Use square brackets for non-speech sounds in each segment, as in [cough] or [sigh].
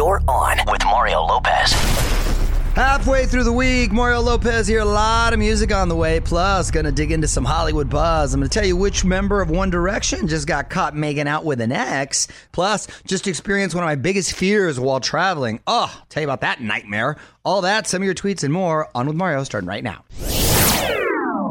You're on with Mario Lopez. Halfway through the week, Mario Lopez here. A lot of music on the way. Plus, gonna dig into some Hollywood buzz. I'm gonna tell you which member of One Direction just got caught making out with an ex. Plus, just experienced one of my biggest fears while traveling. Oh, tell you about that nightmare. All that, some of your tweets, and more. On with Mario, starting right now.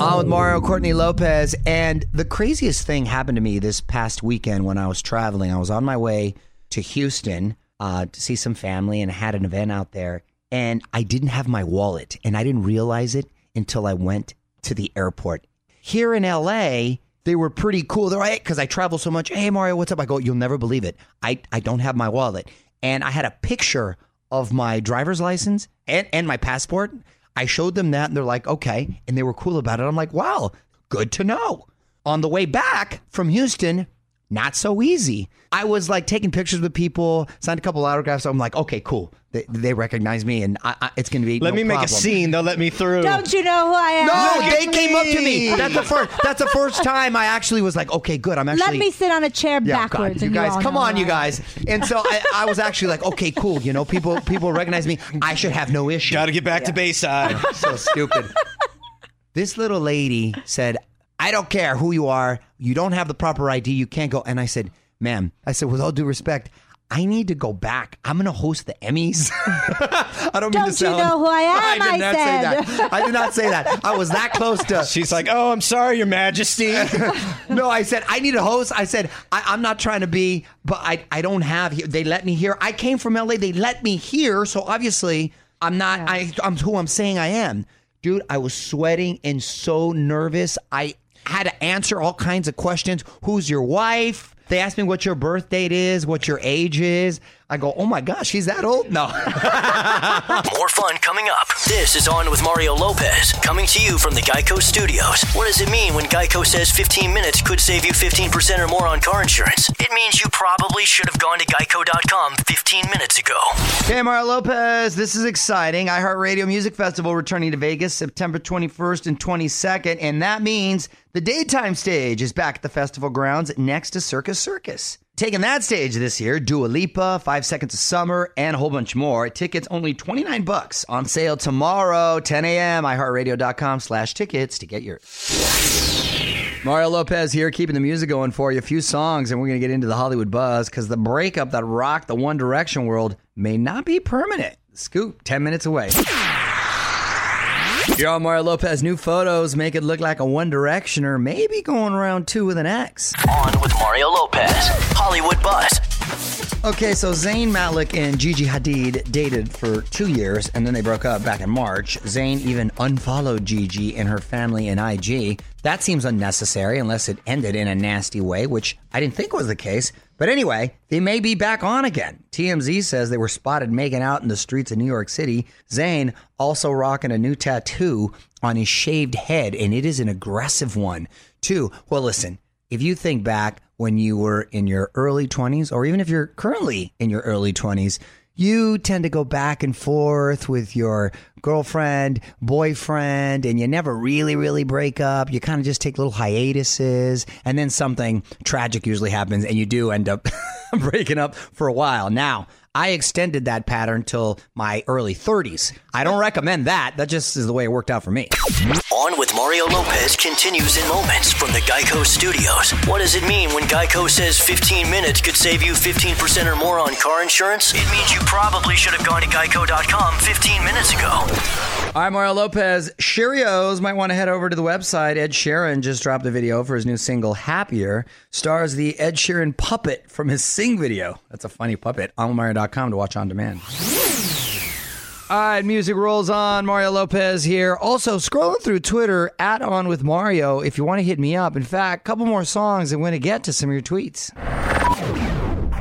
On with Mario Courtney Lopez. And the craziest thing happened to me this past weekend when I was traveling. I was on my way to Houston uh, to see some family and had an event out there. And I didn't have my wallet. And I didn't realize it until I went to the airport. Here in LA, they were pretty cool. They're like, because I travel so much. Hey, Mario, what's up? I go, you'll never believe it. I, I don't have my wallet. And I had a picture of my driver's license and, and my passport. I showed them that and they're like, okay. And they were cool about it. I'm like, wow, good to know. On the way back from Houston, not so easy. I was like taking pictures with people, signed a couple autographs. I'm like, okay, cool. They, they recognize me and I, I, it's going to be. Let no me make a scene. They'll let me through. Don't you know who I am? No, Look they at came up to me. me. That's the first. That's the first time I actually was like, okay, good. I'm actually. Let me sit on a chair Yeah, backwards. God, you guys, all come on, you guys. And so I, I was actually like, okay, cool. You know, people people recognize me. I should have no issue. Got to get back to Bayside. [laughs] so stupid. this little lady said, I don't care who you are. You don't have the proper ID. You can't go. And I said, ma'am, I said, with all due respect, I need to go back. I'm going to host the Emmys. [laughs] I don't mean Don't to you sound. know who I am? [laughs] I did I not said. say that. I did not say that. I was that close to. She's like, "Oh, I'm sorry, Your Majesty." [laughs] no, I said I need a host. I said I, I'm not trying to be, but I I don't have. here. They let me here. I came from LA. They let me here. So obviously I'm not. I I'm who I'm saying I am, dude. I was sweating and so nervous. I had to answer all kinds of questions. Who's your wife? They asked me what your birth date is, what your age is. I go, oh my gosh, he's that old? No. [laughs] More fun coming up. This is On with Mario Lopez, coming to you from the Geico Studios. What does it mean when Geico says 15 minutes could save you 15% or more on car insurance? It means you probably should have gone to geico.com 15 minutes ago. Hey, Mario Lopez. This is exciting. iHeartRadio Music Festival returning to Vegas September 21st and 22nd. And that means the daytime stage is back at the festival grounds next to Circus Circus. Taking that stage this year, Dua Lipa, Five Seconds of Summer, and a whole bunch more. Tickets only 29 bucks on sale tomorrow, 10 a.m. iHeartRadio.com slash tickets to get yours. Mario Lopez here, keeping the music going for you. A few songs, and we're going to get into the Hollywood buzz because the breakup that rocked the One Direction world may not be permanent. Scoop, 10 minutes away. On Mario Lopez. New photos make it look like a One Directioner, maybe going around two with an X. On with Mario Lopez, Hollywood Buzz. Okay, so Zayn Malik and Gigi Hadid dated for two years and then they broke up back in March. Zayn even unfollowed Gigi and her family in IG. That seems unnecessary unless it ended in a nasty way, which I didn't think was the case. But anyway, they may be back on again. TMZ says they were spotted making out in the streets of New York City. Zayn also rocking a new tattoo on his shaved head, and it is an aggressive one, too. Well, listen, if you think back when you were in your early 20s, or even if you're currently in your early 20s, you tend to go back and forth with your girlfriend, boyfriend, and you never really, really break up. You kind of just take little hiatuses, and then something tragic usually happens, and you do end up [laughs] [laughs] breaking up for a while. Now, I extended that pattern till my early 30s. I don't recommend that. That just is the way it worked out for me. On with Mario Lopez continues in moments from the Geico Studios. What does it mean when Geico says 15 minutes could save you 15% or more on car insurance? It means you probably should have gone to geico.com 15 minutes ago. All right, Mario Lopez. Sheerios might want to head over to the website. Ed Sheeran just dropped a video for his new single, Happier. Stars the Ed Sheeran puppet from his Sing video. That's a funny puppet. OnWithMario.com to watch on demand. All right, music rolls on. Mario Lopez here. Also, scrolling through Twitter, at On With Mario, if you want to hit me up. In fact, a couple more songs and going to get to some of your tweets.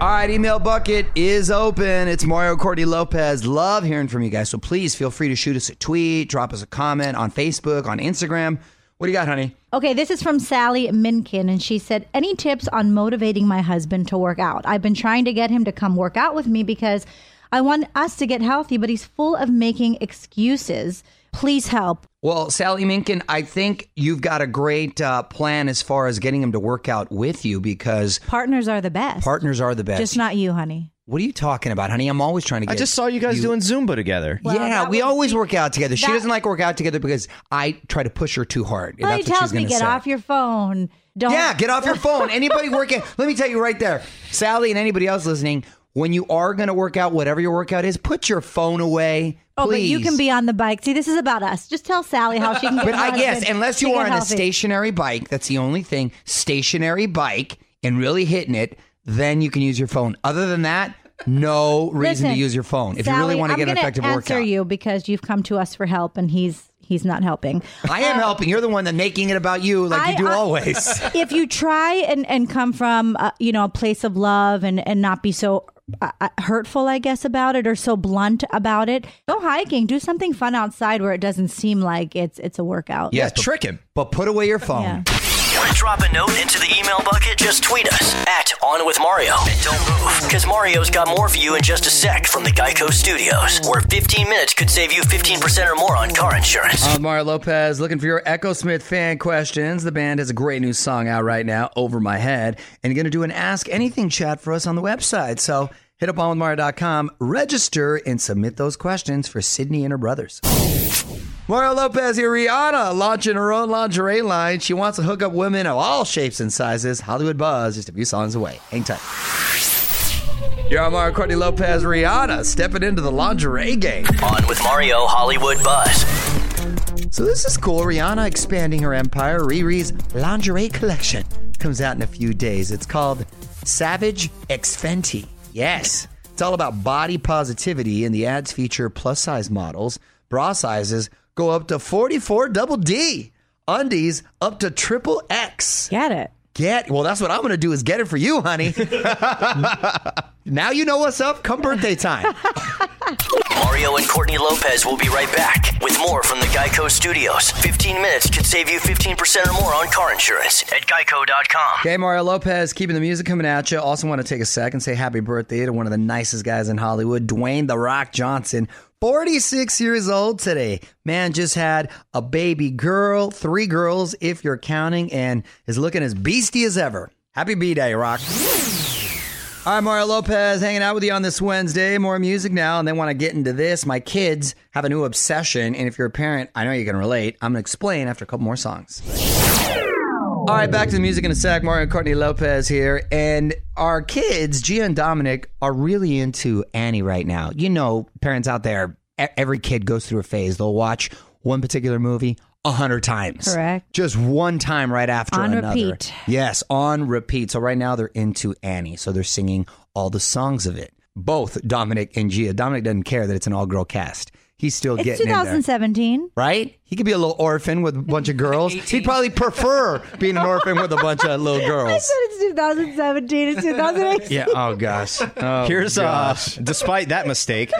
All right, email bucket is open. It's Mario Courtney Lopez. Love hearing from you guys. So please feel free to shoot us a tweet, drop us a comment on Facebook, on Instagram. What do you got, honey? Okay, this is from Sally Minkin, and she said, Any tips on motivating my husband to work out? I've been trying to get him to come work out with me because I want us to get healthy, but he's full of making excuses. Please help. Well, Sally Minkin, I think you've got a great uh, plan as far as getting him to work out with you because Partners are the best. partners are the best. Just not you, honey. What are you talking about, honey? I'm always trying to get. I just saw you guys doing Zumba together. Well, yeah, that we would always be- work out together. She that- doesn't like work out together because I try to push her too hard. Well, he That's what tells she's me gonna get say. off your phone. Don't. Yeah, get off your [laughs] phone. Anybody working? Let me tell you right there, Sally, and anybody else listening. When you are going to work out, whatever your workout is, put your phone away. Oh, but you can be on the bike. See, this is about us. Just tell Sally how she can get. But I guess unless you are on a stationary bike, that's the only thing. Stationary bike and really hitting it, then you can use your phone. Other than that, no reason Listen, to use your phone if you really want to I'm get an effective answer workout. you because you've come to us for help, and he's he's not helping. I am helping. You're the one that making it about you, like I- you do I- always. [laughs] if you try and, and come from uh, you know a place of love and, and not be so uh, uh, hurtful i guess about it or so blunt about it go hiking do something fun outside where it doesn't seem like it's it's a workout Yeah, trick him. but put away your phone. Yeah. Want to drop a note into the email bucket? Just tweet us at On With Mario. And don't move, because Mario's got more for you in just a sec from the Geico Studios, where 15 minutes could save you 15% or more on car insurance. I'm Mario Lopez looking for your Echosmith fan questions. The band has a great new song out right now, Over My Head, and going to do an Ask Anything chat for us on the website. So hit up onwithmario.com, register, and submit those questions for Sydney and her brothers. Mario Lopez here, Rihanna launching her own lingerie line. She wants to hook up women of all shapes and sizes. Hollywood Buzz, just a few songs away. Hang tight. You're on Mario Courtney Lopez, Rihanna stepping into the lingerie game. On with Mario Hollywood Buzz. So this is cool. Rihanna expanding her empire. Riri's lingerie collection comes out in a few days. It's called Savage X Fenty. Yes. It's all about body positivity, and the ads feature plus size models. Bra sizes go up to 44 double D. Undies up to triple X. get it Get well, that's what I'm gonna do is get it for you, honey. [laughs] now you know what's up. Come birthday time. [laughs] Mario and Courtney Lopez will be right back with more from the Geico Studios. 15 minutes could save you 15% or more on car insurance at geico.com. Okay, Mario Lopez, keeping the music coming at you. Also, want to take a sec and say happy birthday to one of the nicest guys in Hollywood, Dwayne The Rock Johnson. 46 years old today. Man just had a baby girl, three girls if you're counting, and is looking as beastie as ever. Happy B Day, Rock. All right, Mario Lopez hanging out with you on this Wednesday. More music now, and they want to get into this. My kids have a new obsession, and if you're a parent, I know you can relate. I'm going to explain after a couple more songs. All right, back to the music in a sec. Mario and Courtney Lopez here. And our kids, Gia and Dominic, are really into Annie right now. You know, parents out there, every kid goes through a phase. They'll watch one particular movie a hundred times. Correct. Just one time right after On another. repeat. Yes, on repeat. So right now they're into Annie. So they're singing all the songs of it. Both Dominic and Gia. Dominic doesn't care that it's an all girl cast. He's still it's getting in there 2017 right? He could be a little orphan with a [laughs] bunch of girls. He'd probably prefer being an orphan with a bunch of little [laughs] girls. i said it's 2017 it's 2018 Yeah. Oh gosh. Oh, Here's uh, gosh. [laughs] despite that mistake,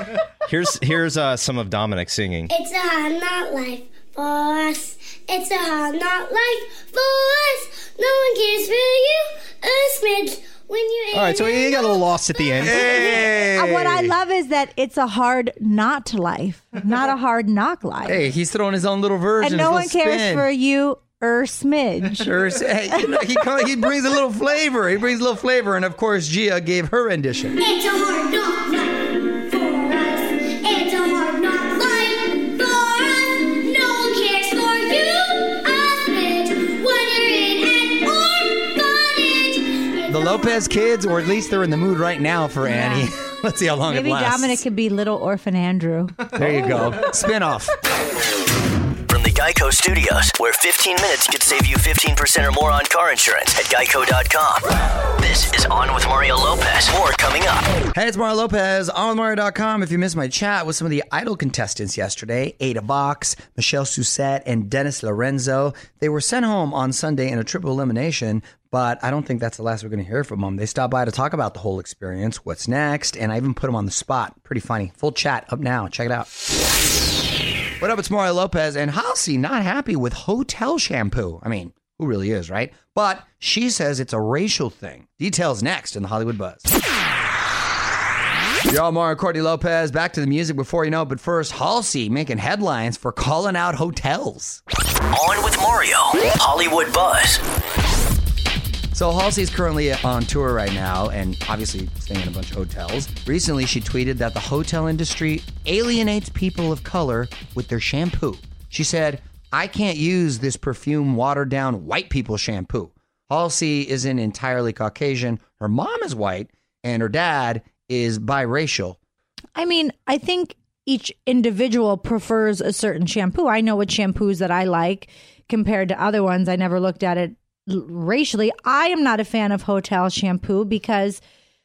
here's here's uh, some of Dominic singing. It's a hard not life for us. It's a hard not life for us. No one cares for you a smidge when you. All right, so he got a little lost at the end. [laughs] Hey. What i love is that it's a hard not life not a hard knock life Hey, he's throwing his own little version. and no one cares spin. for you er smidge [laughs] Sure. Hey, you know, he come- he brings a little flavor. He brings a little flavor, and of course, Gia gave her rendition. It's a hard not orphanage. The Lopez kids, or at least they're in the mood right now for Annie. [laughs] Let's see how long maybe it lasts. Maybe Dominic could be little orphan andrew There you go. [laughs] Spin off. From the Geico Studios, where 15 minutes could save you 15% or more on car insurance at geico.com. This is On with Mario Lopez. More coming up. Hey, it's Mario Lopez on Mario.com. If you missed my chat with some of the Idol contestants yesterday, Ada Vox, Michelle Sussett, and Dennis Lorenzo, they were sent home on Sunday in a triple elimination, but I don't think that's the last we're going to hear from them. They stopped by to talk about the whole experience, what's next, and I even put them on the spot. Pretty funny. Full chat up now. Check it out. What up? It's Mario Lopez, and Halsey not happy with hotel shampoo. I mean, who really is, right? But she says it's a racial thing. Details next in the Hollywood Buzz. Y'all, Mario Courtney Lopez. Back to the music before you know, but first, Halsey making headlines for calling out hotels. On with Mario Hollywood Buzz. So Halsey's currently on tour right now and obviously staying in a bunch of hotels. Recently, she tweeted that the hotel industry alienates people of color with their shampoo. She said, I can't use this perfume watered down white people shampoo. Halsey isn't entirely Caucasian. Her mom is white and her dad is biracial. I mean, I think each individual prefers a certain shampoo. I know what shampoos that I like compared to other ones. I never looked at it racially. I am not a fan of hotel shampoo because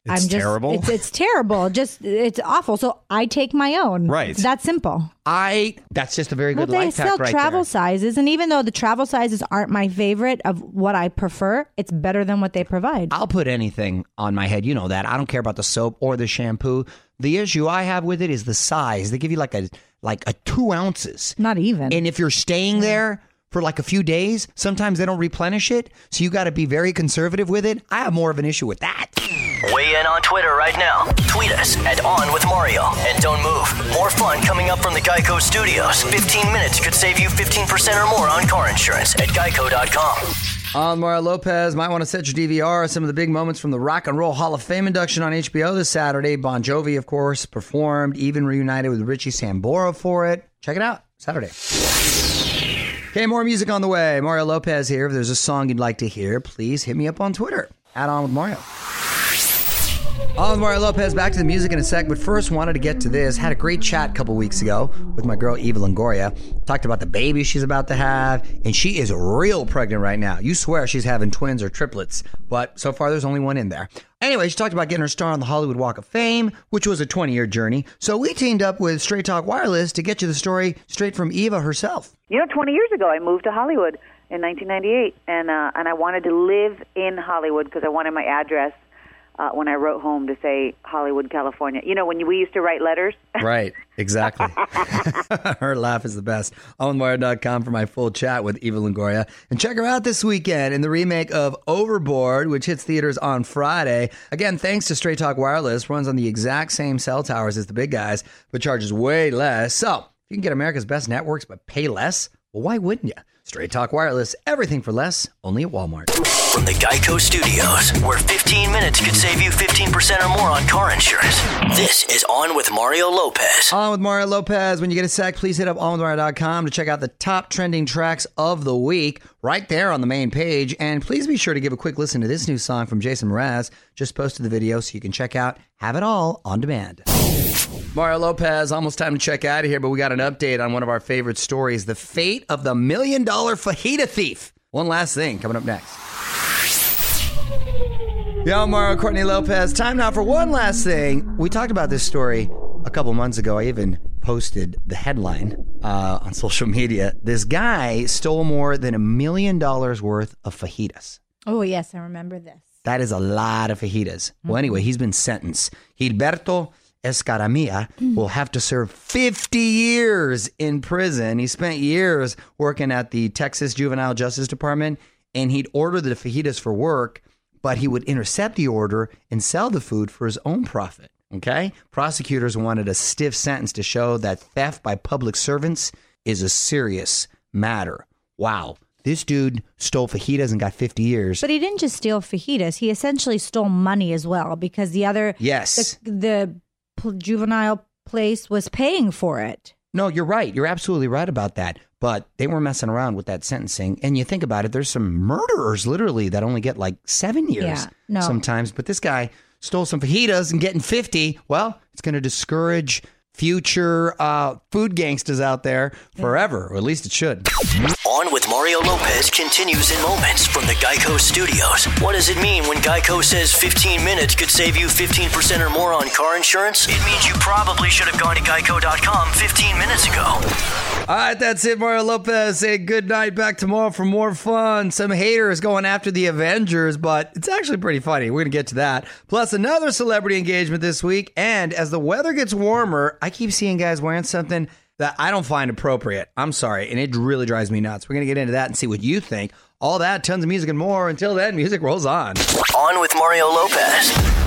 I'm just terrible? It's, it's terrible. [laughs] Just it's awful. So I take my own. Right. It's that simple. I that's just a very Well, good they life hack sell right travel there. sizes, and even though the travel sizes aren't my favorite of what I prefer, it's better than what they provide. I'll put anything on my head. You know that. I don't care about the soap or the shampoo. The issue I have with it is the size. They give you like a like a two ounces. Not even. And if you're staying there for like a few days, sometimes they don't replenish it. So you got to be very conservative with it. I have more of an issue with that. Weigh in on Twitter right now. Tweet us at On With Mario. And don't move. More fun coming up from the Geico Studios. 15 minutes could save you 15% or more on car insurance at geico.com. On Mario Lopez, might want to set your DVR. Some of the big moments from the Rock and Roll Hall of Fame induction on HBO this Saturday. Bon Jovi, of course, performed, even reunited with Richie Sambora for it. Check it out Saturday. Okay, more music on the way. Mario Lopez here. If there's a song you'd like to hear, please hit me up on Twitter. Add on with Mario. Mario Lopez, back to the music in a sec, but first wanted to get to this. Had a great chat a couple weeks ago with my girl Eva Longoria. Talked about the baby she's about to have, and she is real pregnant right now. You swear she's having twins or triplets, but so far there's only one in there. Anyway, she talked about getting her star on the Hollywood Walk of Fame, which was a 20 year journey. So we teamed up with Straight Talk Wireless to get you the story straight from Eva herself. You know, 20 years ago, I moved to Hollywood in 1998, and uh, and I wanted to live in Hollywood because I wanted my address uh, when I wrote home to say Hollywood, California. You know, when we used to write letters. [laughs] Right, exactly. [laughs] [laughs] her laugh is the best. OwenWire.com for my full chat with Eva Longoria. And check her out this weekend in the remake of Overboard, which hits theaters on Friday. Again, thanks to Straight Talk Wireless, runs on the exact same cell towers as the big guys, but charges way less. So, if you can get America's best networks but pay less, well, why wouldn't you? Straight Talk Wireless, everything for less, only at Walmart. From the Geico Studios, where 15 minutes could save you 15% or more on car insurance. This is On with Mario Lopez. On with Mario Lopez. When you get a sec, please hit up onwithmario.com to check out the top trending tracks of the week right there on the main page. And please be sure to give a quick listen to this new song from Jason Mraz. Just posted the video so you can check out Have It All on demand. Mario Lopez, almost time to check out of here, but we got an update on one of our favorite stories the fate of the million dollar fajita thief. One last thing coming up next. Yo, Mario Courtney Lopez. Time now for one last thing. We talked about this story a couple months ago. I even posted the headline uh, on social media. This guy stole more than a million dollars worth of fajitas. oh yes, I remember this. That is a lot of fajitas. Well, anyway, he's been sentenced. Gilberto Escaramilla mm. will have to serve 50 years in prison. He spent years working at the Texas Juvenile Justice Department, and he'd order the fajitas for work, but he would intercept the order and sell the food for his own profit. Okay? Prosecutors wanted a stiff sentence to show that theft by public servants is a serious matter. Wow. This dude stole fajitas and got 50 years. But he didn't just steal fajitas; he essentially stole money as well because the other Yes. the, the juvenile place was paying for it. No, you're right. You're absolutely right about that. But they were messing around with that sentencing. And you think about it, there's some murderers literally that only get like seven years Yeah, no. sometimes. But this guy stole some fajitas and getting 50. Well, it's going to discourage future uh, food gangsters out there forever, or at least it should. On with Mario Lopez continues in moments from the Geico Studios. What does it mean when Geico says 15 minutes could save you 15% or more on car insurance? It means you probably should have gone to geico.com 15 minutes ago. All right, that's it. Mario Lopez say good night. Back tomorrow for more fun. Some haters going after the Avengers, but it's actually pretty funny. We're going to get to that. Plus, another celebrity engagement this week. And as the weather gets warmer, I keep seeing guys wearing something that I don't find appropriate. I'm sorry. And it really drives me nuts. We're going to get into that and see what you think. All that, tons of music and more. Until then, music rolls on. On with Mario Lopez.